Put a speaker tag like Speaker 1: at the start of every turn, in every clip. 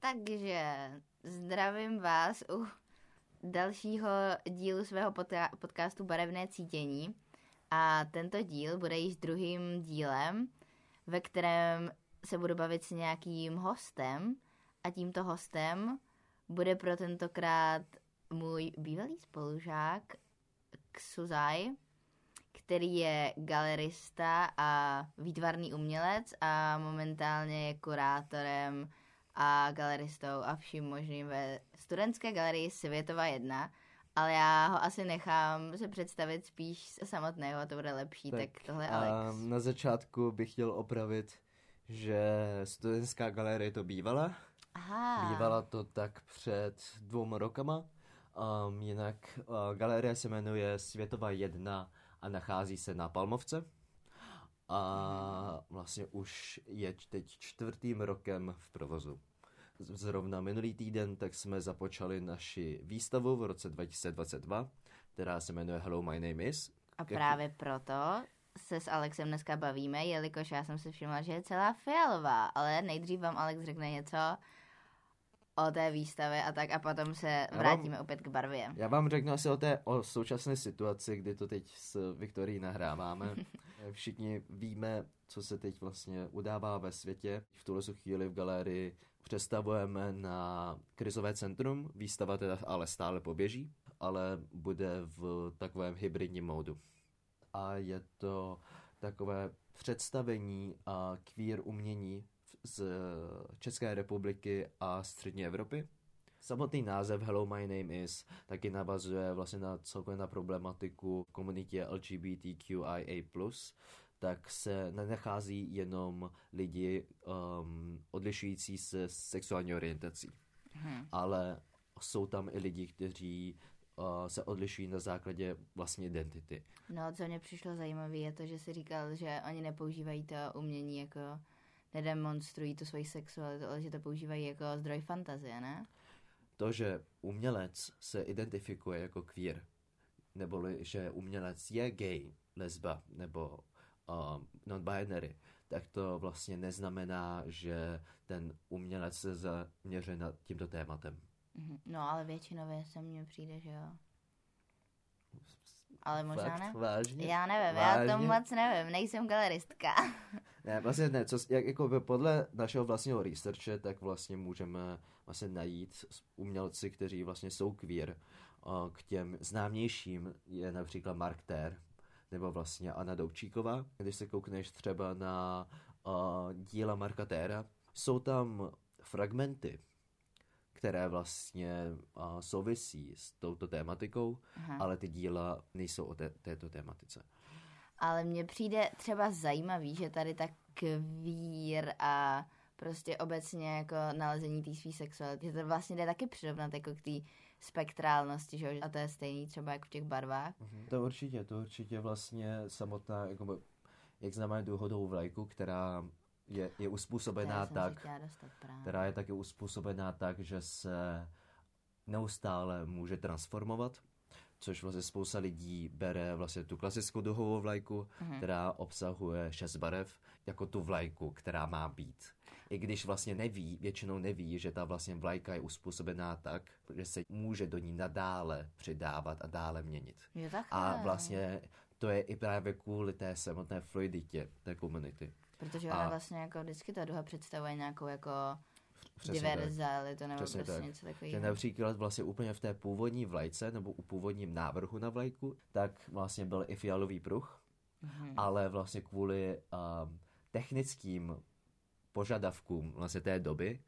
Speaker 1: Takže zdravím vás u dalšího dílu svého podca- podcastu Barevné cítění. A tento díl bude již druhým dílem, ve kterém se budu bavit s nějakým hostem a tímto hostem bude pro tentokrát můj bývalý spolužák Ksuzaj, který je galerista a výtvarný umělec a momentálně je kurátorem a galeristou a vším možným ve studentské galerii Světová jedna, ale já ho asi nechám se představit spíš samotného, a to bude lepší, tak, tak tohle Alex.
Speaker 2: Na začátku bych chtěl opravit, že studentská galerie to bývala.
Speaker 1: Aha.
Speaker 2: Bývala to tak před dvouma rokama. Um, jinak uh, galerie se jmenuje Světová jedna a nachází se na Palmovce. A vlastně už je teď čtvrtým rokem v provozu. Zrovna minulý týden tak jsme započali naši výstavu v roce 2022, která se jmenuje Hello, my name is.
Speaker 1: A právě proto se s Alexem dneska bavíme, jelikož já jsem si všimla, že je celá fialová, ale nejdřív vám Alex řekne něco o té výstavě a tak a potom se vrátíme vám, opět k barvě.
Speaker 2: Já vám řeknu asi o té o současné situaci, kdy to teď s Viktorií nahráváme. Všichni víme, co se teď vlastně udává ve světě. V tuhle chvíli v galerii přestavujeme na krizové centrum. Výstava teda ale stále poběží, ale bude v takovém hybridním módu. A je to takové představení a queer umění z České republiky a střední Evropy. Samotný název Hello My Name Is taky navazuje vlastně na celkově na problematiku komunitě LGBTQIA+, tak se nenachází jenom lidi um, odlišující se sexuální orientací, hmm. ale jsou tam i lidi, kteří uh, se odlišují na základě vlastní identity.
Speaker 1: No, co mě přišlo zajímavé, je to, že si říkal, že oni nepoužívají to umění jako nedemonstrují tu svoji sexualitu, ale že to používají jako zdroj fantazie, ne?
Speaker 2: To, že umělec se identifikuje jako queer, nebo že umělec je gay, lesba nebo um, non-binary, tak to vlastně neznamená, že ten umělec se zaměřuje nad tímto tématem.
Speaker 1: Mhm. No, ale většinově se mně přijde, že jo. Ale možná
Speaker 2: Fakt?
Speaker 1: ne.
Speaker 2: Vážně?
Speaker 1: Já nevím,
Speaker 2: Vážně?
Speaker 1: já to moc nevím, nejsem galeristka.
Speaker 2: Ne, vlastně ne, co, jak, jako podle našeho vlastního researche, tak vlastně můžeme vlastně najít umělci, kteří vlastně jsou queer. K těm známějším je například Mark Ter, nebo vlastně Anna Doučíková. Když se koukneš třeba na uh, díla Marka Téra, jsou tam fragmenty, které vlastně uh, souvisí s touto tématikou, Aha. ale ty díla nejsou o té, této tématice.
Speaker 1: Ale mně přijde třeba zajímavý, že tady tak kvír a prostě obecně jako nalezení té své sexuality, že to vlastně jde taky přirovnat jako k té spektrálnosti, že? a to je stejný třeba jako v těch barvách.
Speaker 2: Mm-hmm. To určitě, to určitě vlastně samotná, jako, jak známe důhodou vlajku, která je, je uspůsobená tak, která je taky uspůsobená tak, že se neustále může transformovat, což vlastně spousta lidí bere vlastně tu klasickou duhovou vlajku, mm-hmm. která obsahuje šest barev, jako tu vlajku, která má být. I když vlastně neví, většinou neví, že ta vlastně vlajka je uspůsobená tak, že se může do ní nadále přidávat a dále měnit.
Speaker 1: Je
Speaker 2: a vlastně to je i právě kvůli té samotné fluiditě té komunity.
Speaker 1: Protože ona a... vlastně jako vždycky ta duha představuje nějakou jako diverzalitu nebo Přesně prostě tak. něco takového.
Speaker 2: Že například vlastně úplně v té původní vlajce nebo u původním návrhu na vlajku, tak vlastně byl i fialový pruh, mm-hmm. ale vlastně kvůli um, technickým požadavkům vlastně té doby.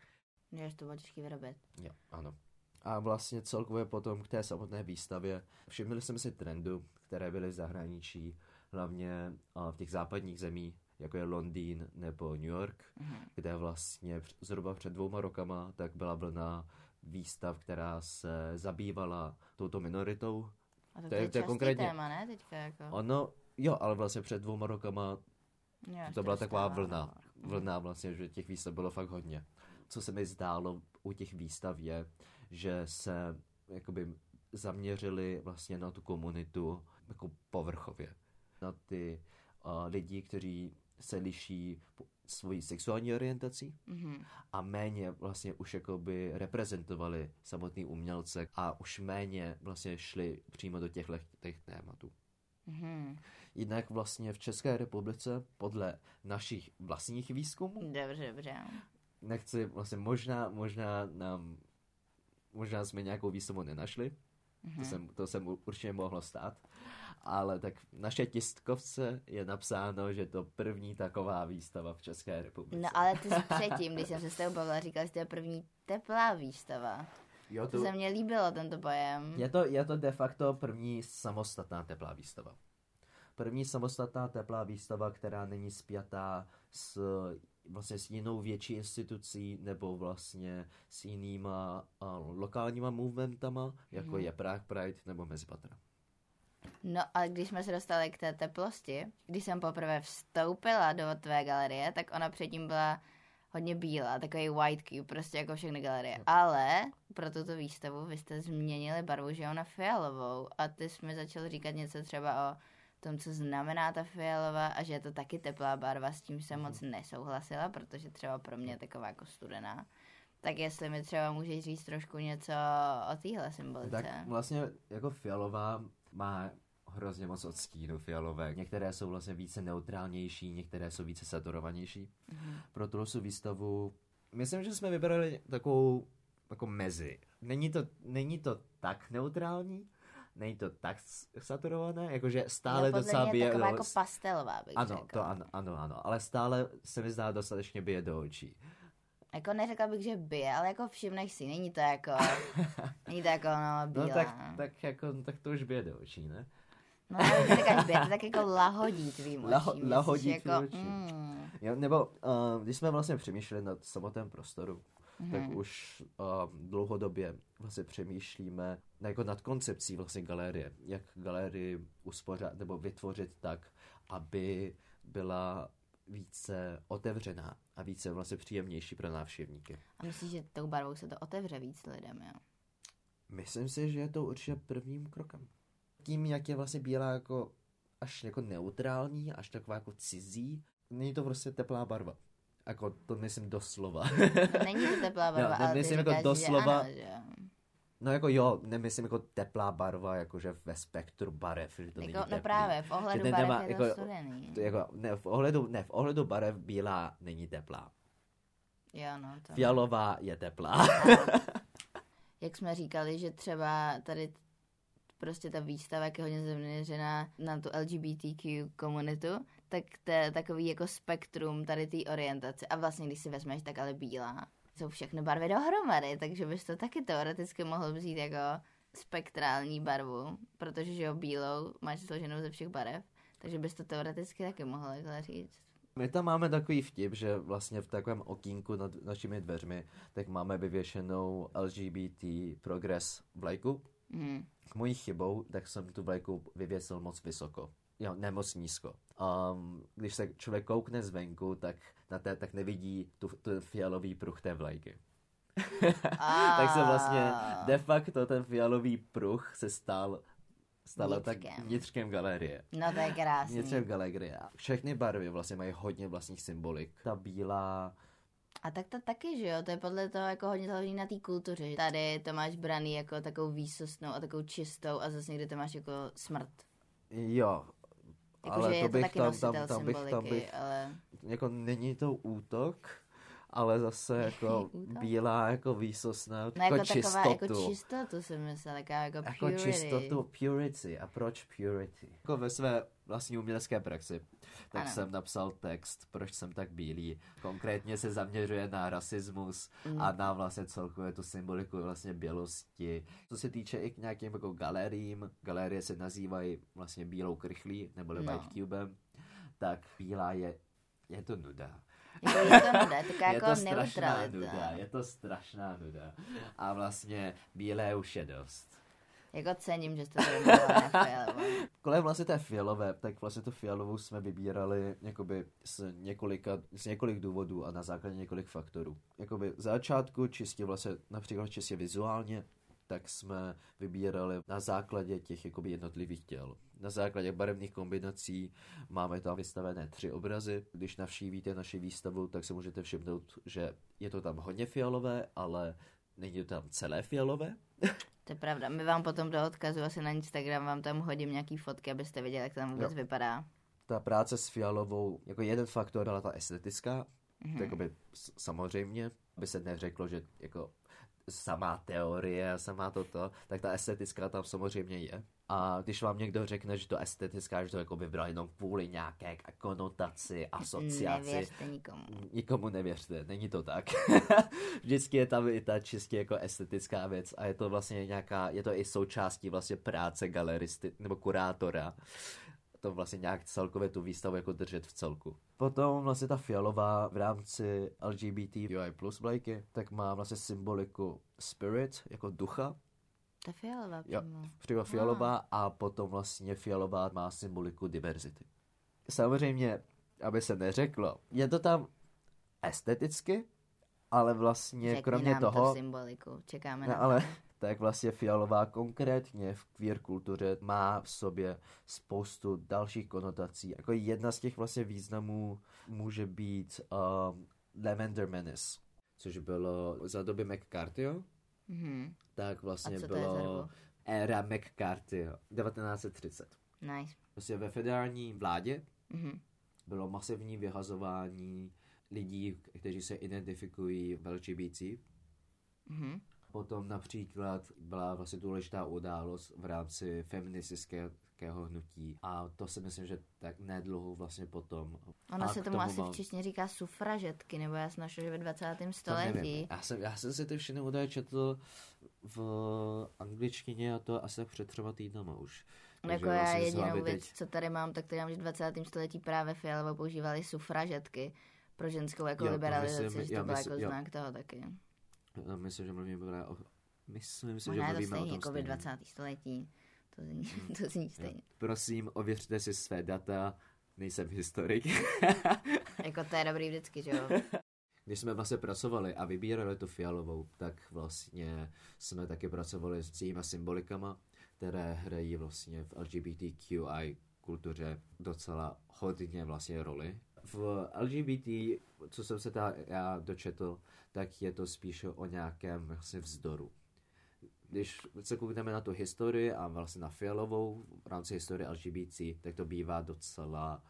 Speaker 1: Že to bylo těžké vyrobit.
Speaker 2: Jo, ano. A vlastně celkově potom k té samotné výstavě všimli jsme si trendu, které byly v zahraničí, hlavně v těch západních zemích, jako je Londýn nebo New York, mm-hmm. kde vlastně zhruba před dvouma rokama tak byla vlna výstav, která se zabývala touto minoritou.
Speaker 1: A to, to je, to je konkrétně téma, ne? Teďka jako...
Speaker 2: Ono, jo, ale vlastně před dvouma rokama jo, to byla taková vlna. Vlna vlastně, že těch výstav bylo fakt hodně. Co se mi zdálo u těch výstav je, že se jakoby zaměřili vlastně na tu komunitu jako povrchově. Na ty uh, lidí, kteří se liší svojí sexuální orientací
Speaker 1: Mhm.
Speaker 2: a méně vlastně už jakoby reprezentovali samotný umělce a už méně vlastně šli přímo do těchto těch tématů.
Speaker 1: Mhm.
Speaker 2: Jinak vlastně v České republice podle našich vlastních výzkumů,
Speaker 1: Dobře, dobře.
Speaker 2: nechci vlastně možná, možná nám, možná jsme nějakou výstavu nenašli, to, jsem, to jsem určitě mohlo stát, ale tak v naše tiskovce je napsáno, že to první taková výstava v České republice.
Speaker 1: No ale ty jsi předtím, když jsem se s tebou bavila, říkal, že to je první teplá výstava.
Speaker 2: jo,
Speaker 1: To se mně líbilo, tento pojem.
Speaker 2: Je to, je to de facto první samostatná teplá výstava. První samostatná teplá výstava, která není spjatá s vlastně s jinou větší institucí nebo vlastně s jinýma uh, lokálníma movementama, jako
Speaker 1: Mhm.
Speaker 2: je Prague Pride nebo Mezipatra.
Speaker 1: No ale když jsme se dostali k té teplosti, když jsem poprvé vstoupila do tvé galerie, tak ona předtím byla hodně bílá, takový white cube, prostě jako všechny galerie. Ale pro tuto výstavu vy jste změnili barvu, že jo, na fialovou a ty jsi mi začal říkat něco třeba o tom, co znamená ta fialová a že je to taky teplá barva, s tím jsem moc nesouhlasila, protože třeba pro mě je taková jako studená. Tak jestli mi třeba můžeš říct trošku něco o téhle symbolice.
Speaker 2: Tak vlastně jako fialová má hrozně moc odstínu fialové. Některé jsou vlastně více neutrálnější, některé jsou více saturovanější.
Speaker 1: Mhm.
Speaker 2: Pro tuhle výstavu myslím, že jsme vybrali takovou jako mezi. Není to, není to tak neutrální, není to tak saturované, jakože stále
Speaker 1: no,
Speaker 2: docela
Speaker 1: mě je
Speaker 2: bije do...
Speaker 1: jako pastelová, bych
Speaker 2: ano,
Speaker 1: řekla.
Speaker 2: to ano, ano, ano, ale stále se mi zdá dostatečně bije do očí.
Speaker 1: Jako neřekla bych, že bije, ale jako všimneš si, není to jako, není to jako no, bílá.
Speaker 2: No tak, tak, jako, tak to už bije do očí, ne?
Speaker 1: No ale když říkáš bije, to tak jako lahodí tvým očím.
Speaker 2: Laho- lahodí
Speaker 1: jako,
Speaker 2: tvým očím.
Speaker 1: Mm,
Speaker 2: Jo, nebo uh, když jsme vlastně přemýšleli nad samotném prostoru,
Speaker 1: Mhm.
Speaker 2: tak už uh, dlouhodobě vlastně přemýšlíme jako nad koncepcí vlastně galerie. Jak galerii uspořádat nebo vytvořit tak, aby byla více otevřená a více vlastně příjemnější pro návštěvníky.
Speaker 1: a myslíš, že tou barvou se to otevře víc lidem, jo?
Speaker 2: Myslím si, že je to určitě prvním krokem. Tím, jak je vlastně bílá jako až jako neutrální, až taková jako cizí, není to prostě teplá barva. Jako to myslím doslova.
Speaker 1: No, není to teplá barva,
Speaker 2: Jo,
Speaker 1: ale ty
Speaker 2: nemyslím jako
Speaker 1: říkáš,
Speaker 2: doslova-
Speaker 1: že ano, že.
Speaker 2: No jako jo, nemyslím jako teplá barva, jakože ve spektru barev, že to
Speaker 1: Jako,
Speaker 2: není
Speaker 1: no
Speaker 2: teplý.
Speaker 1: právě, v ohledu
Speaker 2: Že
Speaker 1: barev
Speaker 2: nemá-
Speaker 1: je to
Speaker 2: jako-
Speaker 1: studený.
Speaker 2: To jako, ne, v ohledu, ne, v ohledu barev bílá není teplá.
Speaker 1: Jo, no to...
Speaker 2: Fialová je teplá.
Speaker 1: Jak jsme říkali, že třeba tady prostě ta výstava, jak je hodně zaměřená na tu LGBTQ komunitu, tak to je takový jako spektrum tady té orientace. A vlastně, když si vezmeš, tak ale bílá jsou všechny barvy dohromady, takže bys to taky teoreticky mohl vzít jako spektrální barvu, protože že jo, bílou máš složenou ze všech barev, takže bys to teoreticky taky mohl takhle říct.
Speaker 2: My tam máme takový vtip, že vlastně v takovém okýnku nad našimi dveřmi, tak máme vyvěšenou LGBT progress vlajku.
Speaker 1: Mhm.
Speaker 2: K mojí chybou, tak jsem tu vlajku vyvěsil moc vysoko. Jo, ne moc nízko. Um, když se člověk koukne zvenku, tak na té, tak nevidí tu, tu fialový pruh té vlajky. tak se vlastně de facto ten fialový pruh se stal stala tak
Speaker 1: Vnitřkem.
Speaker 2: vnitřkem galerie.
Speaker 1: No to je krásný.
Speaker 2: Vnitřkem galerie. Všechny barvy vlastně mají hodně vlastních symbolik. Ta bílá,
Speaker 1: A tak to taky, že jo, to je podle toho jako hodně založený na té kultuře. Tady to máš braný jako takovou výsostnou a takovou čistou a zase někde to máš jako smrt.
Speaker 2: jo.
Speaker 1: Jakože je to
Speaker 2: bych
Speaker 1: taky
Speaker 2: tam- tam- tam bych- tam bych-
Speaker 1: ale
Speaker 2: jako není to útok, ale zase jako bílá jako výsostná,
Speaker 1: no jako,
Speaker 2: jako
Speaker 1: taková
Speaker 2: čistotu.
Speaker 1: jako čistotu jsem myslela, taková jako
Speaker 2: jako
Speaker 1: purity.
Speaker 2: čistotu, purity. A proč purity? Jako ve své vlastní umělecké praxi, tak
Speaker 1: Ano.
Speaker 2: jsem napsal text, proč jsem tak bílý. Konkrétně se zaměřuje na rasismus
Speaker 1: Mm.
Speaker 2: a na vlastně celkově tu symboliku vlastně bělosti. Co se týče i k nějakým jako galeriím, galerie se nazývají vlastně bílou krychlí, neboli
Speaker 1: No.
Speaker 2: white cubem, tak bílá je, je to nuda.
Speaker 1: Jako je to nuda, je to taková jako
Speaker 2: strašná
Speaker 1: neutralita.
Speaker 2: nuda, je to strašná nuda. A vlastně bílé už je dost.
Speaker 1: Jako cením, že jste to na.
Speaker 2: Kolem vlastně té fialové, tak vlastně tu fialovou jsme vybírali jakoby z několika, z několik důvodů a na základě několik faktorů. Jakoby v začátku čistě vlastně, například čistě vizuálně, tak jsme vybírali na základě těch jakoby jednotlivých těl. Na základě barevných kombinací máme tam vystavené tři obrazy. Když navštívíte naši výstavu, tak se můžete všimnout, že je to tam hodně fialové, ale není to tam celé fialové.
Speaker 1: To je pravda. My vám potom do odkazu asi na Instagram vám tam hodím nějaký fotky, abyste viděli, jak to tam vůbec
Speaker 2: Jo.
Speaker 1: vypadá.
Speaker 2: Ta práce s fialovou, jako jeden faktor byla ta estetická, mm-hmm. tak jakoby s- samozřejmě, aby se neřeklo, že jako samá teorie a samá toto, tak ta estetická tam samozřejmě je. A když vám někdo řekne, že to estetická, že to jako vybral jenom kvůli nějaké konotaci, asociaci,
Speaker 1: Nevěřte nikomu.
Speaker 2: Nikomu nevěřte, není to tak. Vždycky je tam i ta čistě jako estetická věc a je to vlastně nějaká, je to i součástí vlastně práce galeristy nebo kurátora. To vlastně nějak celkově tu výstavu jako držet v celku. Potom vlastně ta fialová v rámci LGBTQI plus vlajky, tak má vlastně symboliku spirit, jako ducha,
Speaker 1: Ta fialová
Speaker 2: Jo.
Speaker 1: přímo.
Speaker 2: Přímo fialová a potom vlastně fialová má symboliku diverzity. Samozřejmě, aby se neřeklo, je to tam esteticky, ale vlastně
Speaker 1: Řekni
Speaker 2: kromě
Speaker 1: nám
Speaker 2: toho,
Speaker 1: tu symboliku. Čekáme
Speaker 2: ne,
Speaker 1: na
Speaker 2: ale tak vlastně fialová konkrétně v queer kultuře má v sobě spoustu dalších konotací. Jako jedna z těch vlastně významů může být um, Lavender Menace, což bylo za doby McCarthyho,
Speaker 1: Mhm.
Speaker 2: tak vlastně
Speaker 1: A co to je za
Speaker 2: bylo éra McCarthyho, 1930.
Speaker 1: Nice.
Speaker 2: Vlastně ve federální vládě
Speaker 1: Mhm.
Speaker 2: bylo masivní vyhazování lidí, kteří se identifikují v LGBT.
Speaker 1: Mhm.
Speaker 2: Potom například byla vlastně důležitá událost v rámci feministického hnutí a to si myslím, že tak nedlouho vlastně potom.
Speaker 1: Ona
Speaker 2: a
Speaker 1: se
Speaker 2: k
Speaker 1: tomu asi
Speaker 2: mám-
Speaker 1: v češtině říká sufražetky, nebo já jsem našla, že ve 20.
Speaker 2: to nevím.
Speaker 1: století.
Speaker 2: Já jsem, já jsem si ty všechny údaje četl v angličtině a to asi tak před třema týdnama už. Takže
Speaker 1: Jako já
Speaker 2: vlastně
Speaker 1: jedinou věc,
Speaker 2: teď-
Speaker 1: co tady mám, tak tady mám, že v 20. století právě fialovou používali sufražetky pro ženskou jako
Speaker 2: Jo, to
Speaker 1: liberalizaci,
Speaker 2: myslím-
Speaker 1: že
Speaker 2: já
Speaker 1: to byl
Speaker 2: myslím-
Speaker 1: jako
Speaker 2: jo.
Speaker 1: znak toho taky.
Speaker 2: Já Myslím, že mluvíme o... Myslím si,
Speaker 1: Možná
Speaker 2: že
Speaker 1: je to
Speaker 2: mluvíme o
Speaker 1: stejný
Speaker 2: tom
Speaker 1: jako ve
Speaker 2: stejném.
Speaker 1: 20. století. To zní, to zní stejně.
Speaker 2: Prosím, ověřte si své data, nejsem historik.
Speaker 1: Jako to je dobrý vždycky, že jo?
Speaker 2: Když jsme vlastně pracovali a vybírali tu fialovou, tak vlastně jsme taky pracovali s těma symbolikama, které hrají vlastně v LGBTQI kultuře docela hodně vlastně roli. V LGBT, co jsem se ta já dočetl, tak je to spíše o nějakém vlastně vzdoru. Když se koukneme na tu historii a vlastně na fialovou v rámci historie LGBT, tak to bývá docela,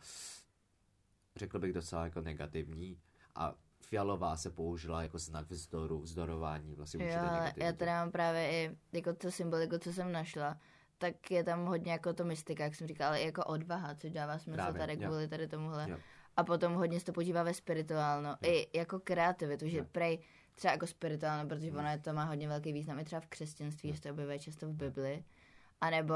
Speaker 2: řekl bych docela jako negativní a fialová se použila jako znak vzdoru, vzdorování vlastně
Speaker 1: Jo, já teda mám právě i jako to symboliku, co jsem našla, tak je tam hodně jako to mystika, jak jsem říkala, ale i jako odvaha, což dává smysl
Speaker 2: Právě,
Speaker 1: tady
Speaker 2: jo.
Speaker 1: kvůli tady tomuhle.
Speaker 2: Jo.
Speaker 1: A potom hodně se to používá ve spirituálno, i jako kreativitu, že
Speaker 2: Jo.
Speaker 1: prej třeba jako spirituálno, protože ono je to má hodně velký význam i třeba v křesťanství, že se to objevuje často v Bibli. A nebo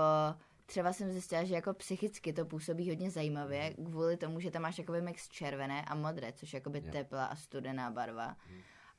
Speaker 1: třeba jsem zjistila, že jako psychicky to působí hodně zajímavě, kvůli tomu, že tam máš jakoby mix červené a modré, což je jakoby teplá a studená barva.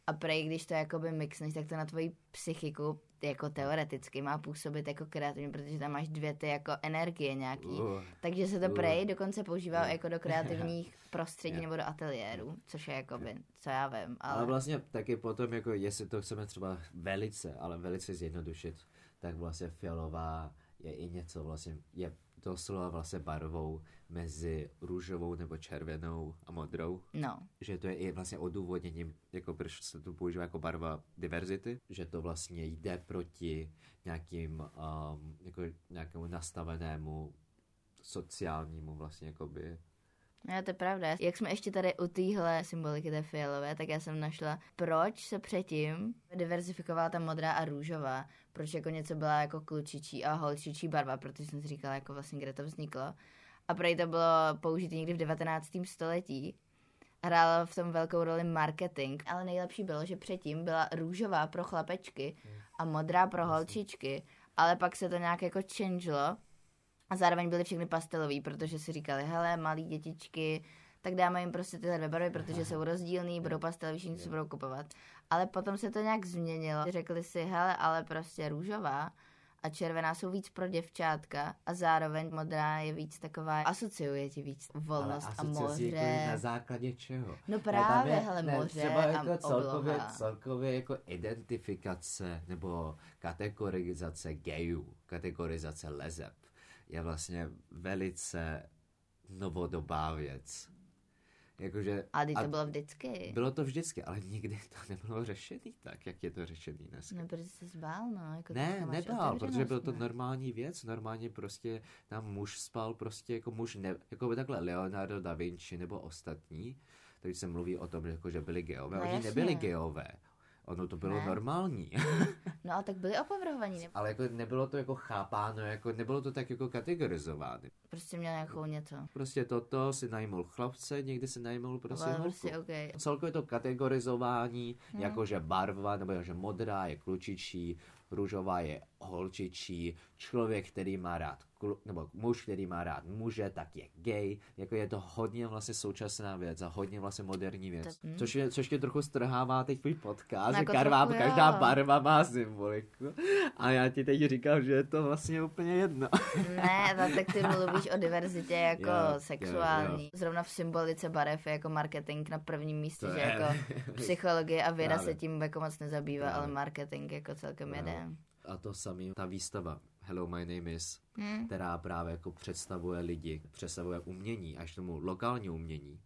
Speaker 1: A prej, když to jakoby mixneš, tak to na tvoji psychiku jako teoreticky má působit jako kreativně, protože tam máš dvě ty jako energie nějaký.
Speaker 2: Uh,
Speaker 1: Takže se to
Speaker 2: Uh.
Speaker 1: prej dokonce používá
Speaker 2: Jo.
Speaker 1: jako do kreativních prostředí
Speaker 2: Jo.
Speaker 1: nebo do ateliéru, což je jakoby, co já vím,
Speaker 2: ale...
Speaker 1: ale...
Speaker 2: vlastně taky potom, jako jestli to chceme třeba velice, ale velice zjednodušit, tak vlastně fialová je i něco vlastně, je doslova vlastně barvou mezi růžovou nebo červenou a modrou.
Speaker 1: No,
Speaker 2: že to je i vlastně odůvodněním, jako proč se to používá jako barva diverzity, že to vlastně jde proti nějakým, um, jako nějakému nastavenému sociálnímu vlastně jakoby,
Speaker 1: no to je pravda. Jak jsme ještě tady u téhle symboliky té fialové, tak já jsem našla, proč se předtím diverzifikovala ta modrá a růžová, proč jako něco byla jako klučičí a holčičí barva, protože jsem si říkala, jako vlastně kde to vzniklo. A prej to bylo použité někdy v 19. století. Hrálo v tom velkou roli marketing, ale nejlepší bylo, že předtím byla růžová pro chlapečky a modrá pro holčičky, ale pak se to nějak jako changelo a zároveň byly všechny pastelový, protože si říkali, hele, malí dětičky, tak dáme jim prostě tyhle dvě barvy, protože jsou rozdílný, budou pastelový, všichni si budou kupovat. Ale potom se to nějak změnilo. Řekli si, hele, ale prostě růžová a červená jsou víc pro děvčátka a zároveň modrá je víc taková, asociuje ti víc volnost a moře.
Speaker 2: Jako na základě čeho?
Speaker 1: No právě, hele,
Speaker 2: ne,
Speaker 1: moře
Speaker 2: třeba
Speaker 1: a
Speaker 2: jako celkově,
Speaker 1: obloha.
Speaker 2: celkově jako identifikace nebo kategorizace gayů, kategorizace lezeb je vlastně velice novodobá věc. Jakože,
Speaker 1: A to bylo vždycky.
Speaker 2: bylo to vždycky, ale nikdy to nebylo řešený tak, jak je to řešený dneska.
Speaker 1: No, protože se zbál, no. Jako
Speaker 2: Ne, nebál, protože byl to
Speaker 1: ne?
Speaker 2: normální věc, normálně prostě tam muž spal prostě jako muž, ne, jako by takhle Leonardo da Vinci nebo ostatní, takže se mluví o tom, jako, že byli geové,
Speaker 1: No
Speaker 2: oni
Speaker 1: jasně.
Speaker 2: nebyli geové, ono to bylo
Speaker 1: Ne.
Speaker 2: normální,
Speaker 1: No a tak byli opovrhovaní, ne?
Speaker 2: ale jako nebylo to jako chápáno, jako nebylo to tak jako kategorizováno.
Speaker 1: Prostě měl nějakou něco.
Speaker 2: Prostě toto si najmul chlapce, někdy si najmul prostě
Speaker 1: Ale
Speaker 2: holku.
Speaker 1: prostě OK.
Speaker 2: Celkově to kategorizování,
Speaker 1: Hmm.
Speaker 2: jako že barva, nebo že modrá je klučičí, růžová je holčičí, člověk, který má rád, klu, nebo muž, který má rád muže, tak je gay, jako je to hodně vlastně současná věc a hodně vlastně moderní věc.
Speaker 1: Tak, hm.
Speaker 2: Což, je, což tě trochu strhává teď tvůj podcast,
Speaker 1: No
Speaker 2: že
Speaker 1: jako
Speaker 2: karvá,
Speaker 1: trochu
Speaker 2: každá
Speaker 1: jo.
Speaker 2: barva má symboliku. A já ti teď říkám, že je to vlastně úplně jedno.
Speaker 1: Ne, no, tak ty mluvíš o diverzitě jako
Speaker 2: Jo, jo,
Speaker 1: sexuální. Zrovna v symbolice barev je jako marketing na prvním místě,
Speaker 2: To
Speaker 1: že
Speaker 2: je-
Speaker 1: jako psychologie a věda
Speaker 2: Právě.
Speaker 1: se tím jako moc nezabývá,
Speaker 2: Právě.
Speaker 1: ale marketing jako celkem
Speaker 2: No.
Speaker 1: jede.
Speaker 2: A to samý, ta výstava Hello, my name is,
Speaker 1: Hm?
Speaker 2: která právě jako představuje lidi, představuje umění, až tomu lokální umění.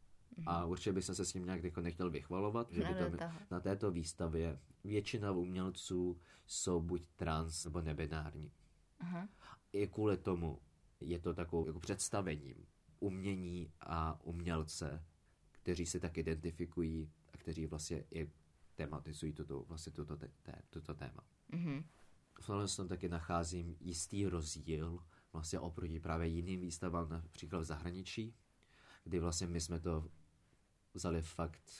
Speaker 2: A určitě bych se s tím nějak jako nechtěl vychvalovat, že by to,
Speaker 1: toho.
Speaker 2: na této výstavě většina umělců jsou buď trans nebo nebinární.
Speaker 1: Aha.
Speaker 2: I kvůli tomu je to takovou jako představením umění a umělce, kteří se tak identifikují a kteří vlastně i tematizují toto, vlastně toto, té, té, toto téma.
Speaker 1: Mhm.
Speaker 2: V tomhle tom taky nacházím jistý rozdíl vlastně oproti právě jiným výstavám, například v zahraničí, kdy vlastně my jsme to vzali fakt,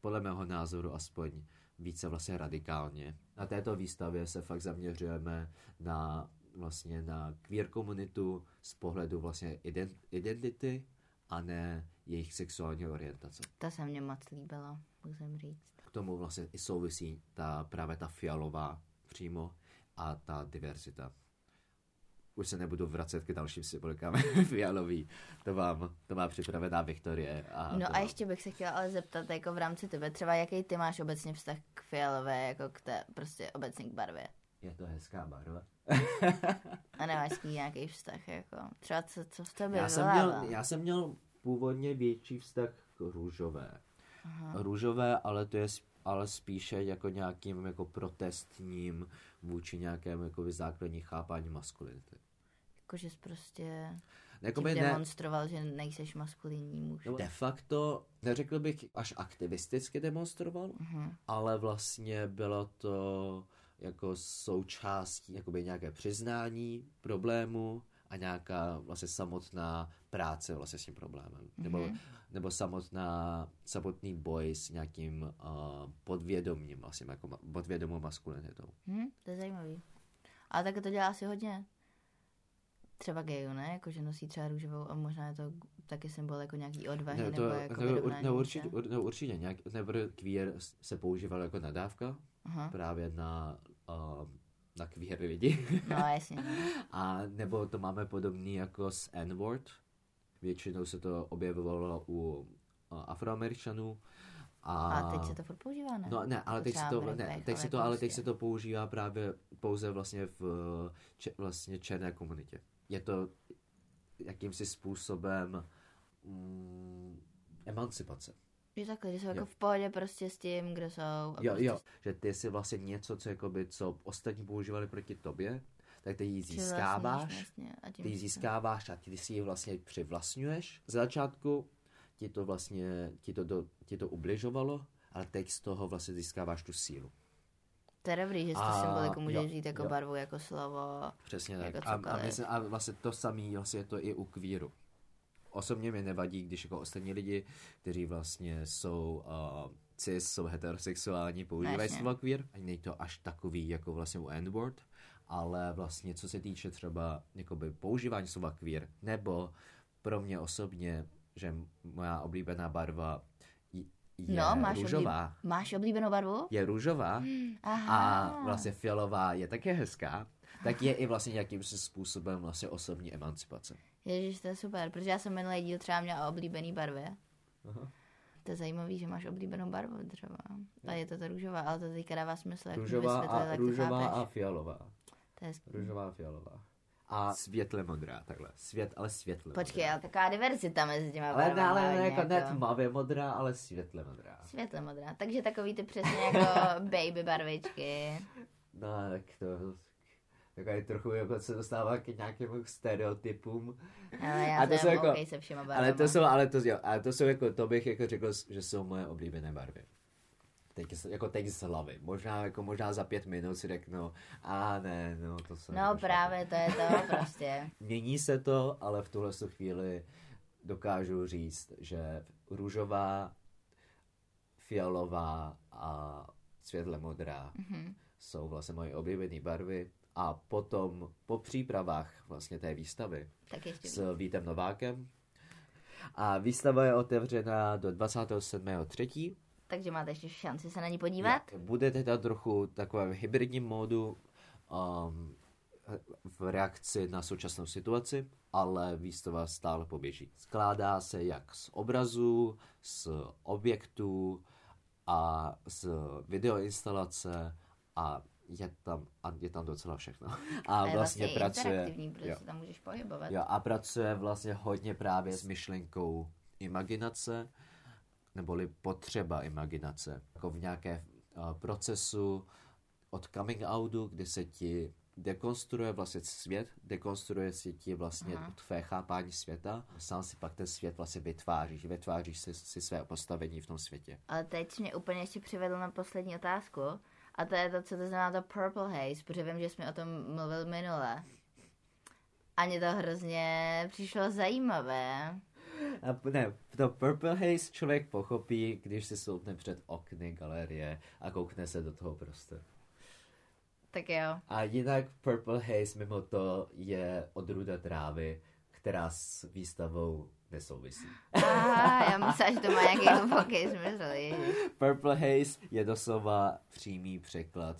Speaker 2: podle mého názoru aspoň, více vlastně radikálně. Na této výstavě se fakt zaměřujeme na vlastně na queer komunitu z pohledu vlastně ident- identity a ne jejich sexuální orientace.
Speaker 1: Ta se mně moc líbila, musím říct.
Speaker 2: K tomu vlastně i souvisí ta, právě ta fialová přímo a ta diverzita. Už se nebudu vracet k dalším symbolikám fialový. To mám, to má připravená Viktorie. A
Speaker 1: No a
Speaker 2: mám.
Speaker 1: ještě bych se chtěla ale zeptat jako v rámci tebe, třeba jaký ty máš obecně vztah k fialové, jako k té prostě obecně k barvě.
Speaker 2: Je to hezká barva.
Speaker 1: A nemáš s ní nějaký vztah, jako třeba co, co v tebe
Speaker 2: Já jsem, měl, já jsem měl původně větší vztah k růžové.
Speaker 1: Aha.
Speaker 2: Růžové, ale to je ale spíše jako nějakým jako protestním vůči nějakému jako základní chápání maskulinity.
Speaker 1: Jakože jsi prostě
Speaker 2: Jakoby ne,
Speaker 1: demonstroval, že nejseš maskulinní muž.
Speaker 2: No, de facto, neřekl bych, až aktivisticky demonstroval,
Speaker 1: Mhm.
Speaker 2: ale vlastně bylo to jako součástí jakoby nějaké přiznání problému a nějaká vlastně samotná práce vlastně s tím problémem. Nebo,
Speaker 1: Mhm.
Speaker 2: nebo samotná, samotný boj s nějakým uh, podvědomím, vlastně jako ma- podvědomou maskulinitou.
Speaker 1: Hm, to je zajímavý. Ale tak to dělá asi hodně. Třeba gayů, ne? Jako, že nosí třeba růžovou a možná je to taky symbol jako nějaký odvahy
Speaker 2: Ne, to,
Speaker 1: nebo jako
Speaker 2: no, ur,
Speaker 1: vyrovnání
Speaker 2: no, určitě, ur, no, určitě nějak, nebo queer se používal jako nadávka
Speaker 1: Aha.
Speaker 2: právě na, uh, na queer lidi.
Speaker 1: No jasně.
Speaker 2: A nebo to máme podobný jako s N-word. Většinou se to objevovalo u uh, afroameričanů. A,
Speaker 1: A teď se to furt používá, ne?
Speaker 2: No ne, ale
Speaker 1: Jako
Speaker 2: teď se to, ne, teď
Speaker 1: ale
Speaker 2: se to,
Speaker 1: jako
Speaker 2: ale teď se to používá právě pouze vlastně v če, vlastně černé komunitě. Je to jakýmsi způsobem mm, emancipace.
Speaker 1: Že takhle, že jsou
Speaker 2: Jo.
Speaker 1: jako v pohodě prostě s tím, kdo jsou. A
Speaker 2: Jo,
Speaker 1: prostě
Speaker 2: jo, že ty si vlastně něco, co, jakoby, co ostatní používali proti tobě, tak ty ji
Speaker 1: si
Speaker 2: získáváš,
Speaker 1: Vlastně, a tím
Speaker 2: ty ji získáváš a ty si ji vlastně přivlastňuješ. Z začátku ti to vlastně, ti to, do, ti to ubližovalo, ale teď z toho vlastně získáváš tu sílu.
Speaker 1: To je dobrý, že z
Speaker 2: A-
Speaker 1: to symboliku můžeš říct jako
Speaker 2: jo.
Speaker 1: barvu, jako slovo.
Speaker 2: Přesně tak.
Speaker 1: Jako
Speaker 2: a, a,
Speaker 1: cokoliv.
Speaker 2: myslím, a vlastně to samé vlastně je to i u kvíru. Osobně mi nevadí, když jako ostatní lidi, kteří vlastně jsou uh, cis, jsou heterosexuální, používají slova queer. Ani není to až takový jako vlastně u N-word, ale vlastně co se týče třeba jakoby používání slova queer, nebo pro mě osobně, že moja oblíbená barva je
Speaker 1: No, máš,
Speaker 2: růžová.
Speaker 1: oblíb... máš oblíbenou barvu?
Speaker 2: Je růžová
Speaker 1: Aha.
Speaker 2: a vlastně fialová je také hezká. Tak je i vlastně nějakým způsobem vlastně osobní emancipace.
Speaker 1: Ježíš, to je super, protože já jsem minulý díl třeba měla oblíbený barvy.
Speaker 2: Aha.
Speaker 1: To je zajímavý, že máš oblíbenou barvu třeba. A je to to růžová, ale to teďka dává smysl. jak
Speaker 2: Růžová, a,
Speaker 1: tak
Speaker 2: růžová a fialová.
Speaker 1: To je...
Speaker 2: Růžová a fialová. A světle modrá, takhle. Svět, ale světle
Speaker 1: Počkej,
Speaker 2: modrá.
Speaker 1: ale taková diverzita mezi těma
Speaker 2: Ale
Speaker 1: barvama.
Speaker 2: ne,
Speaker 1: hodně
Speaker 2: jako ne tmavě modrá, ale světle modrá.
Speaker 1: Světle modrá. Takže takový ty přesně jako baby barvičky.
Speaker 2: No, tak to takový trochu jako se dostává k nějakým stereotypům.
Speaker 1: Ale já
Speaker 2: A to jsou jako-
Speaker 1: se všema barvama.
Speaker 2: Ale to jsou, ale to, jo, ale to jsou jako, to bych jako řekl, že jsou moje oblíbené barvy. Teď, jako teď z hlavy. Možná, jako možná za pět minut si řeknu, a ne, no to se
Speaker 1: No právě, to je to prostě.
Speaker 2: Mění se to, ale v tuhle chvíli dokážu říct, že růžová, fialová a světle modrá
Speaker 1: Mhm.
Speaker 2: Jsou vlastně moje oblíbené barvy. A potom po přípravách vlastně té výstavy
Speaker 1: Tak ještě víc.
Speaker 2: s Vítem Novákem. A výstava je otevřena do 27.3.
Speaker 1: Takže máte ještě šanci se na ní podívat.
Speaker 2: Bude teda trochu takovém hybridním módu um, v reakci na současnou situaci, ale výstava stále poběží. Skládá se jak z obrazů, z objektů a z videoinstalace a je tam, a je tam docela všechno. A
Speaker 1: A
Speaker 2: vlastně
Speaker 1: vlastně
Speaker 2: pracuje,
Speaker 1: interaktivní, protože
Speaker 2: jo.
Speaker 1: se tam můžeš pohybovat.
Speaker 2: Jo, a pracuje vlastně hodně právě s myšlenkou imaginace, neboli potřeba imaginace. Jako v nějaké uh, procesu od coming outu, kdy se ti dekonstruuje vlastně svět, dekonstruuje si ti vlastně
Speaker 1: Aha.
Speaker 2: tvé chápání světa, sám si pak ten svět vlastně vytváříš, vytváříš si, si své postavení v tom světě.
Speaker 1: Ale teď mě úplně ještě přivedl na poslední otázku. A to je to, co to znamená to Purple Haze, protože vím, že jsme o tom mluvil minule. A mě to hrozně přišlo zajímavé.
Speaker 2: A ne, to Purple Haze člověk pochopí, když si stoupne před okny galerie a koukne se do toho prostoru.
Speaker 1: Tak jo.
Speaker 2: A jinak Purple Haze mimo to je odrůda trávy, která s výstavou nesouvisí.
Speaker 1: Aha, já myslela, že to má nějaký hluboký smysl.
Speaker 2: Purple Haze je doslova přímý překlad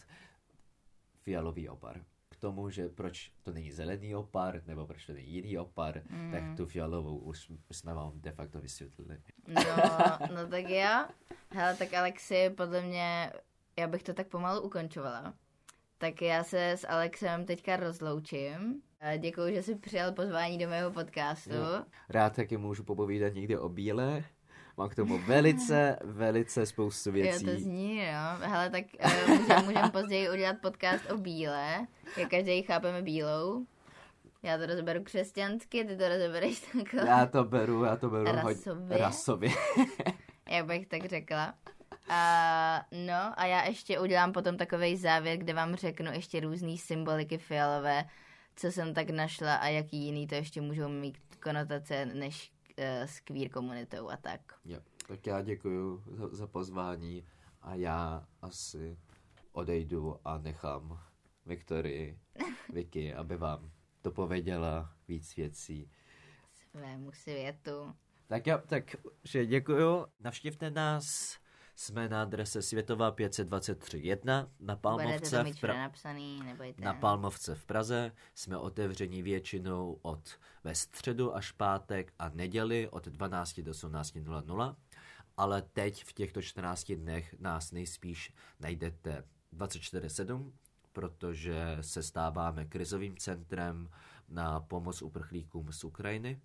Speaker 2: fialový opar. K tomu, že proč to není zelený opar, nebo proč to není jiný opar, mm. tak tu fialovou už jsme vám de facto vysvětlili.
Speaker 1: No, no tak jo. Hele, tak Alexi, podle mě, já bych to tak pomalu ukončovala. Tak já se s Alexem teďka rozloučím. Děkuji, že jsi přijal pozvání do mého podcastu.
Speaker 2: Rád taky můžu popovídat někde o bílé. Mám k tomu velice, velice spoustu věcí.
Speaker 1: Jo, to zní, jo. Hele, tak uh, můžeme můžem později udělat podcast o bílé, jak každý chápeme bílou. Já to rozeberu křesťansky, ty to rozebereš takhle,
Speaker 2: Já to beru, já to beru
Speaker 1: Rasově?
Speaker 2: hodně rasově.
Speaker 1: jak bych tak řekla. A, no a já ještě udělám potom takový závěr, kde vám řeknu ještě různé symboliky fialové, co jsem tak našla a jaký jiný to ještě můžou mít konotace než uh, s queer komunitou a tak.
Speaker 2: Jo, tak já děkuji za, za pozvání a já asi odejdu a nechám Viktorii, Vicky, aby vám to pověděla víc věcí.
Speaker 1: Svému světu.
Speaker 2: Tak jo, tak že děkuju. Navštivte nás. Jsme na adrese Světová 523.1 na Palmovce, v pra-
Speaker 1: napsaný, nebojte.
Speaker 2: na Palmovce v Praze. Jsme otevření většinou od ve středu až pátek a neděli od 12 do 18.00. Ale teď v těchto 14 dnech nás nejspíš najdete 24-7, protože se stáváme krizovým centrem na pomoc uprchlíkům z Ukrajiny.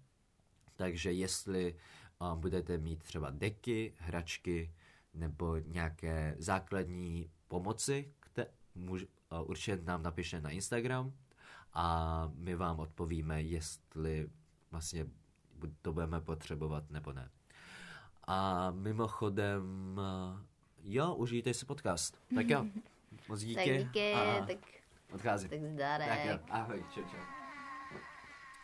Speaker 2: Takže jestli a, budete mít třeba deky, hračky nebo nějaké základní pomoci, které můž, a, určitě nám napište na Instagram a my vám odpovíme, jestli vlastně to budeme potřebovat nebo ne. A mimochodem, a, jo, užijte si podcast. Tak jo, moc díky.
Speaker 1: Tak díky,
Speaker 2: a
Speaker 1: tak,
Speaker 2: odcházím.
Speaker 1: tak
Speaker 2: Tak
Speaker 1: zdarek.
Speaker 2: jo, ahoj, čau, čau.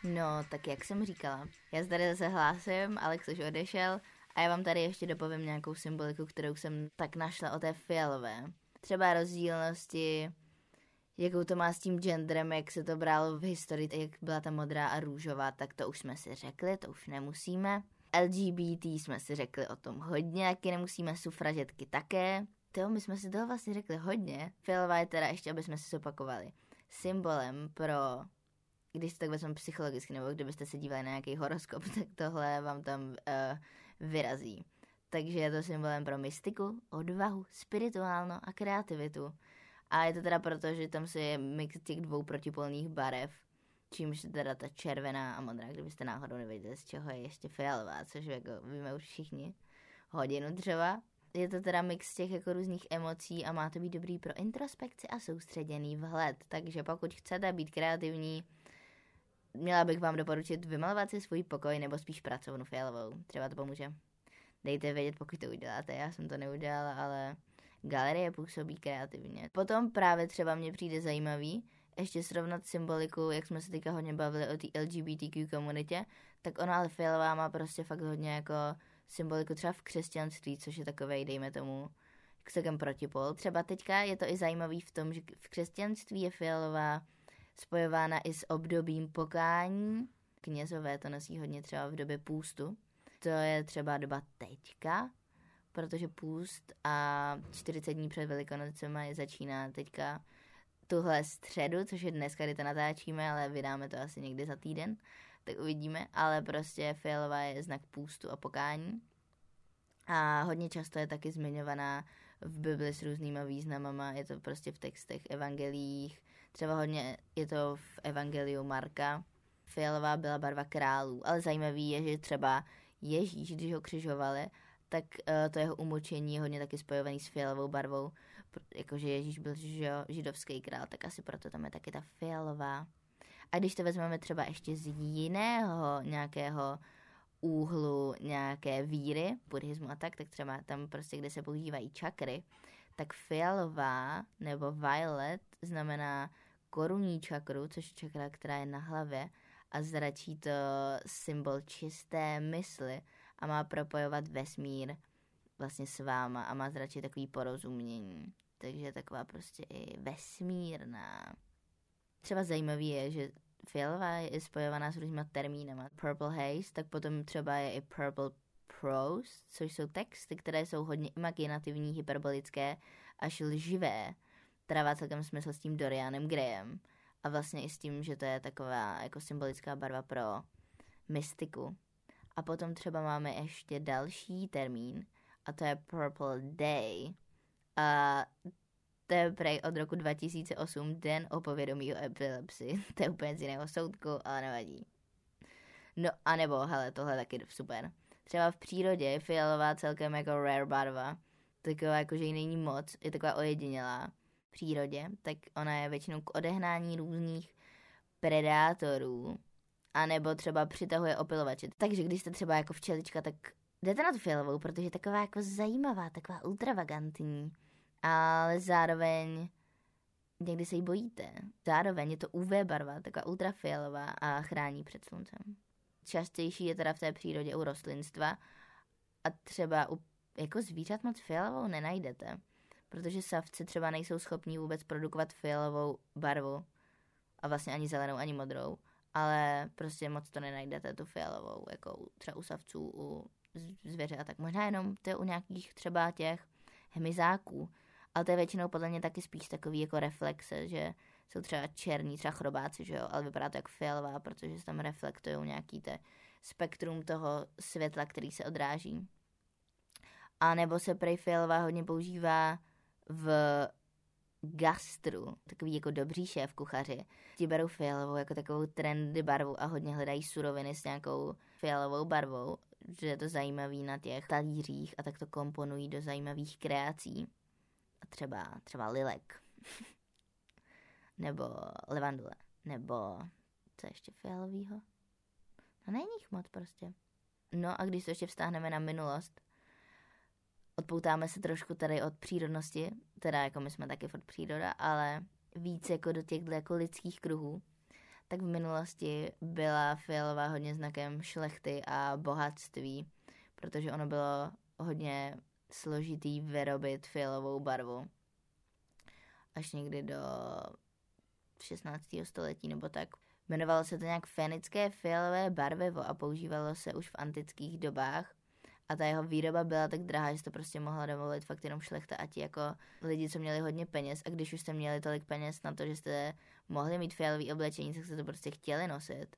Speaker 1: No, tak jak jsem říkala, já se tady zase hlásím, Alex už odešel a já vám tady ještě dopovím nějakou symboliku, kterou jsem tak našla o té fialové. Třeba rozdílnosti, jakou to má s tím genderem, jak se to bralo v historii, jak byla ta modrá a růžová, tak to už jsme si řekli, to už nemusíme. LGBT jsme si řekli o tom hodně, jaký nemusíme, sufražetky také. To my jsme si toho vlastně řekli hodně. Fialová je teda ještě, aby jsme si zopakovali. symbolem pro, když se tak vezmeme psychologicky, nebo kdybyste se dívali na nějaký horoskop, tak tohle vám tam uh, vyrazí. Takže je to symbolem pro mystiku, odvahu, spirituálno a kreativitu. A je to teda proto, že tam se je mix těch dvou protipolných barev, čímž teda ta červená a modrá, kdybyste náhodou nevěděli, z čeho je ještě fialová, což jako víme už všichni, hodinu třeba. Je to teda mix těch jako různých emocí a má to být dobrý pro introspekci a soustředěný vhled. Takže pokud chcete být kreativní, měla bych vám doporučit vymalovat si svůj pokoj nebo spíš pracovnu fialovou. Třeba to pomůže. Dejte vědět, pokud to uděláte. Já jsem to neudělala, ale galerie působí kreativně. Potom právě třeba mně přijde zajímavý, ještě srovnat symboliku, jak jsme se teďka hodně bavili o té LGBTQ komunitě, tak ona ale fialová má prostě fakt hodně jako symboliku třeba v křesťanství, což je takovej, dejme tomu, k celkem protipol. Třeba teďka je to i zajímavý v tom, že v křesťanství je fialová spojována i s obdobím pokání. Knězové to nosí hodně třeba v době půstu. To je třeba doba teďka, protože půst a 40 dní před Velikonocema je začíná teďka tuhle středu, což je dneska, kdy to natáčíme, ale vydáme to asi někdy za týden, tak uvidíme, ale prostě fialová je znak půstu a pokání. A hodně často je taky zmiňovaná v Bibli s různýma významama, je to prostě v textech, evangelích, třeba hodně je to v evangeliu Marka. Fialová byla barva králů, ale zajímavý je, že třeba Ježíš, když ho křižovali, tak uh, to jeho umočení je hodně taky spojovaný s fialovou barvou, jakože Ježíš byl židovský král, tak asi proto tam je taky ta fialová. A když to vezmeme třeba ještě z jiného nějakého úhlu nějaké víry, buddhismu a tak, tak třeba tam prostě, kde se používají čakry, tak fialová nebo violet znamená korunní čakru, což je čakra, která je na hlavě a zračí to symbol čisté mysli a má propojovat vesmír vlastně s váma a má zračit takový porozumění. Takže je taková prostě i vesmírná. Třeba zajímavý je, že fialová je spojovaná s různýma termínama. Purple haze, tak potom třeba je i purple prose, což jsou texty, které jsou hodně imaginativní, hyperbolické, až lživé. Trává celkem smysl s tím Dorianem Grayem a vlastně i s tím, že to je taková jako symbolická barva pro mystiku. A potom třeba máme ještě další termín a to je Purple Day. A to je prej od roku 2008 Den o povědomí o epilepsii. to je úplně z jiného soudku, ale nevadí. No a nebo, hele, tohle taky super. Třeba v přírodě je fialová celkem jako rare barva. Taková jako, že jí není moc, je taková ojedinělá v přírodě, tak ona je většinou k odehnání různých predátorů. A nebo třeba přitahuje opilovače. Takže když jste třeba jako včelička, tak jdete na tu fialovou, protože je taková jako zajímavá, taková ultravagantní ale zároveň někdy se jí bojíte. Zároveň je to UV barva, taková ultrafialová a chrání před sluncem. Častější je teda v té přírodě u rostlinstva a třeba u jako zvířat moc fialovou nenajdete, protože savci třeba nejsou schopní vůbec produkovat fialovou barvu a vlastně ani zelenou, ani modrou, ale prostě moc to nenajdete, tu fialovou, jako třeba u savců, u zvěře a tak. Možná jenom to je u nějakých třeba těch hmyzáků, ale to je většinou podle mě taky spíš takový jako reflexe, že jsou třeba černí, třeba chrobáci, že jo, ale vypadá to jako fialová, protože se tam reflektují nějaký te spektrum toho světla, který se odráží. A nebo se prej fialová hodně používá v gastru, takový jako dobří šéf kuchaři, ti berou fialovou jako takovou trendy barvu a hodně hledají suroviny s nějakou fialovou barvou, že je to zajímavý na těch talířích a tak to komponují do zajímavých kreací třeba, třeba lilek, nebo levandule, nebo co ještě fialovýho? No není jich moc prostě. No a když to ještě vztáhneme na minulost, odpoutáme se trošku tady od přírodnosti, teda jako my jsme taky od příroda, ale víc jako do těch jako lidských kruhů, tak v minulosti byla fialová hodně znakem šlechty a bohatství, protože ono bylo hodně složitý vyrobit fialovou barvu. Až někdy do 16. století nebo tak. Jmenovalo se to nějak fenické fialové barvivo a používalo se už v antických dobách. A ta jeho výroba byla tak drahá, že to prostě mohla dovolit fakt jenom šlechta a ti jako lidi, co měli hodně peněz. A když už jste měli tolik peněz na to, že jste mohli mít fialový oblečení, tak jste to prostě chtěli nosit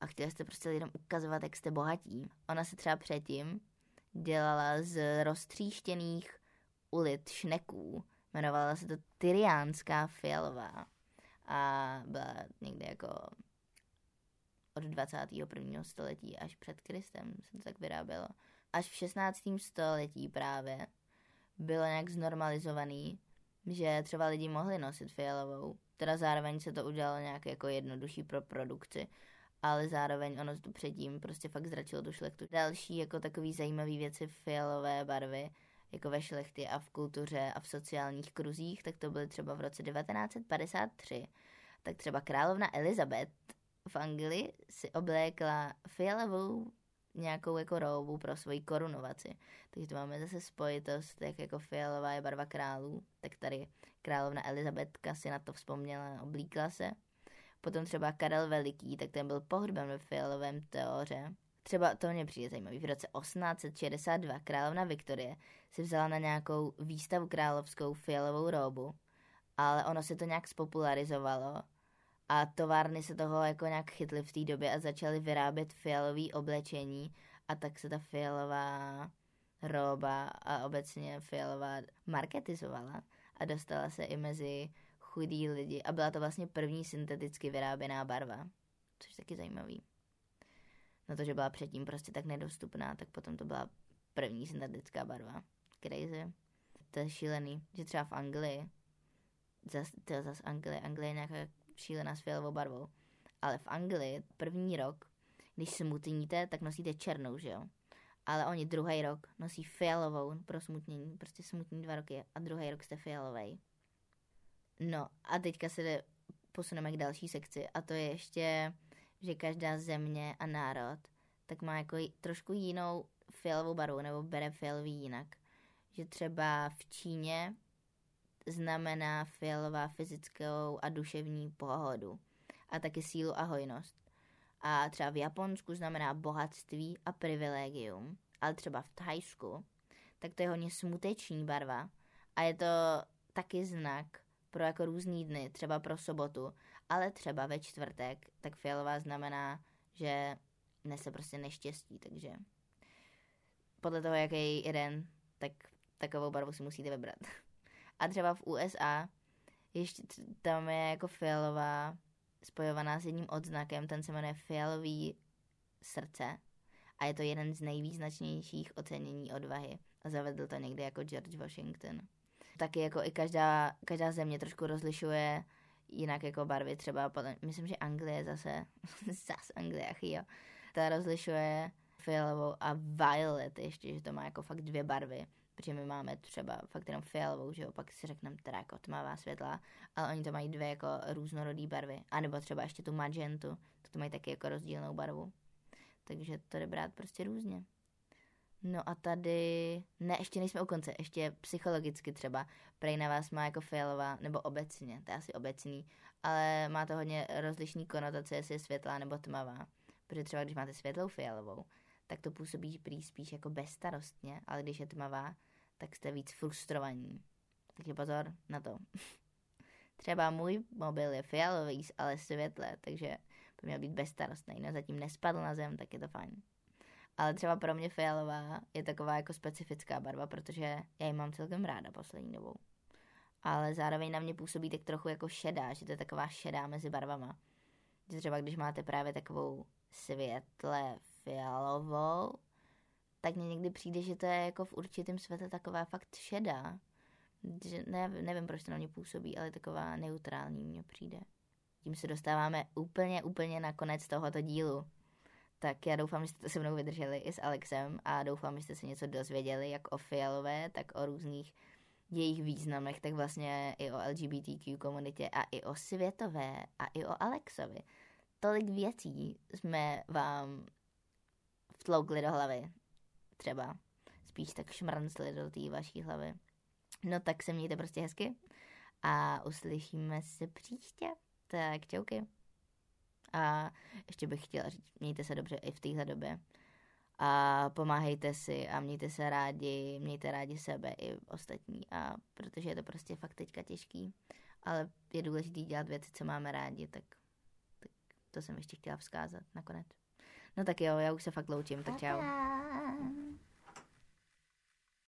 Speaker 1: a chtěli jste prostě lidem ukazovat, jak jste bohatí. Ona se třeba předtím dělala z roztříštěných ulit šneků. Jmenovala se to Tyriánská fialová a byla někde jako od 21. století až před Kristem se to tak vyrábělo. Až v 16. století právě bylo nějak znormalizovaný, že třeba lidi mohli nosit fialovou. Teda zároveň se to udělalo nějak jako jednodušší pro produkci, ale zároveň ono to předtím prostě fakt zračilo tu šlechtu. Další jako takový zajímavý věci fialové barvy, jako ve šlechtě a v kultuře a v sociálních kruzích, tak to byly třeba v roce 1953. Tak třeba královna Elizabeth v Anglii si oblékla fialovou nějakou jako roubu pro svoji korunovaci. Takže to máme zase spojitost, jak jako fialová je barva králů, tak tady královna Elizabetka si na to vzpomněla, oblíkla se. Potom třeba Karel Veliký, tak ten byl pohřben ve fialovém teoře. Třeba to mě přijde zajímavý. V roce 1862 královna Viktorie si vzala na nějakou výstavu královskou fialovou roubu, ale ono se to nějak spopularizovalo a továrny se toho jako nějak chytly v té době a začaly vyrábět fialový oblečení a tak se ta fialová roba a obecně fialová marketizovala a dostala se i mezi chudí lidi a byla to vlastně první synteticky vyráběná barva, což je taky zajímavý. Na to, že byla předtím prostě tak nedostupná, tak potom to byla první syntetická barva. Crazy. To je šílený, že třeba v Anglii, zas, to zas Anglie, Anglie je nějaká šílená s fialovou barvou, ale v Anglii první rok, když smutníte, tak nosíte černou, že jo? Ale oni druhý rok nosí fialovou pro smutnění, prostě smutní dva roky a druhý rok jste fialový. No a teďka se posuneme k další sekci a to je ještě, že každá země a národ tak má jako trošku jinou fialovou barvu nebo bere fialový jinak. Že třeba v Číně znamená fialová fyzickou a duševní pohodu a taky sílu a hojnost. A třeba v Japonsku znamená bohatství a privilegium, ale třeba v Thajsku, tak to je hodně smuteční barva a je to taky znak pro jako různý dny, třeba pro sobotu, ale třeba ve čtvrtek, tak fialová znamená, že nese prostě neštěstí, takže podle toho, jaký jeden, tak takovou barvu si musíte vybrat. A třeba v USA ještě tam je jako fialová spojovaná s jedním odznakem, ten se jmenuje fialový srdce a je to jeden z nejvýznačnějších ocenění odvahy. A zavedl to někdy jako George Washington. Taky jako i každá, každá země trošku rozlišuje jinak jako barvy, třeba podle, myslím, že Anglie zase, zase Anglie, ach jo, ta rozlišuje fialovou a violet ještě, že to má jako fakt dvě barvy protože my máme třeba fakt jenom fialovou, že jo, pak si řekneme teda jako tmavá světla, ale oni to mají dvě jako různorodé barvy, a nebo třeba ještě tu magentu, to, to mají taky jako rozdílnou barvu. Takže to jde brát prostě různě. No a tady, ne, ještě nejsme u konce, ještě psychologicky třeba, prej na vás má jako fialová, nebo obecně, to je asi obecný, ale má to hodně rozlišný konotace, jestli je světlá nebo tmavá. Protože třeba když máte světlou fialovou, tak to působí prý spíš jako bezstarostně, ale když je tmavá, tak jste víc frustrovaní. Takže pozor na to. Třeba můj mobil je fialový, ale světle, takže by měl být bezstarostný. No zatím nespadl na zem, tak je to fajn. Ale třeba pro mě fialová je taková jako specifická barva, protože já ji mám celkem ráda poslední dobou. Ale zároveň na mě působí tak trochu jako šedá, že to je taková šedá mezi barvama. Že třeba když máte právě takovou světle fialovou, tak mně někdy přijde, že to je jako v určitém světle taková fakt šedá. Že ne, nevím, proč to na mě působí, ale taková neutrální mně přijde. Tím se dostáváme úplně, úplně na konec tohoto dílu. Tak já doufám, že jste se mnou vydrželi i s Alexem a doufám, že jste se něco dozvěděli, jak o fialové, tak o různých jejich významech, tak vlastně i o LGBTQ komunitě a i o světové a i o Alexovi. Tolik věcí jsme vám vtloukli do hlavy. Třeba. Spíš tak šmrncli do té vaší hlavy. No tak se mějte prostě hezky a uslyšíme se příště. Tak čauky. A ještě bych chtěla říct, mějte se dobře i v téhle době. a pomáhejte si a mějte se rádi, mějte rádi sebe i ostatní a protože je to prostě fakt teďka těžký, ale je důležité dělat věci, co máme rádi, tak, tak to jsem ještě chtěla vzkázat nakonec. No tak jo, já už se fakt loučím, tak čau.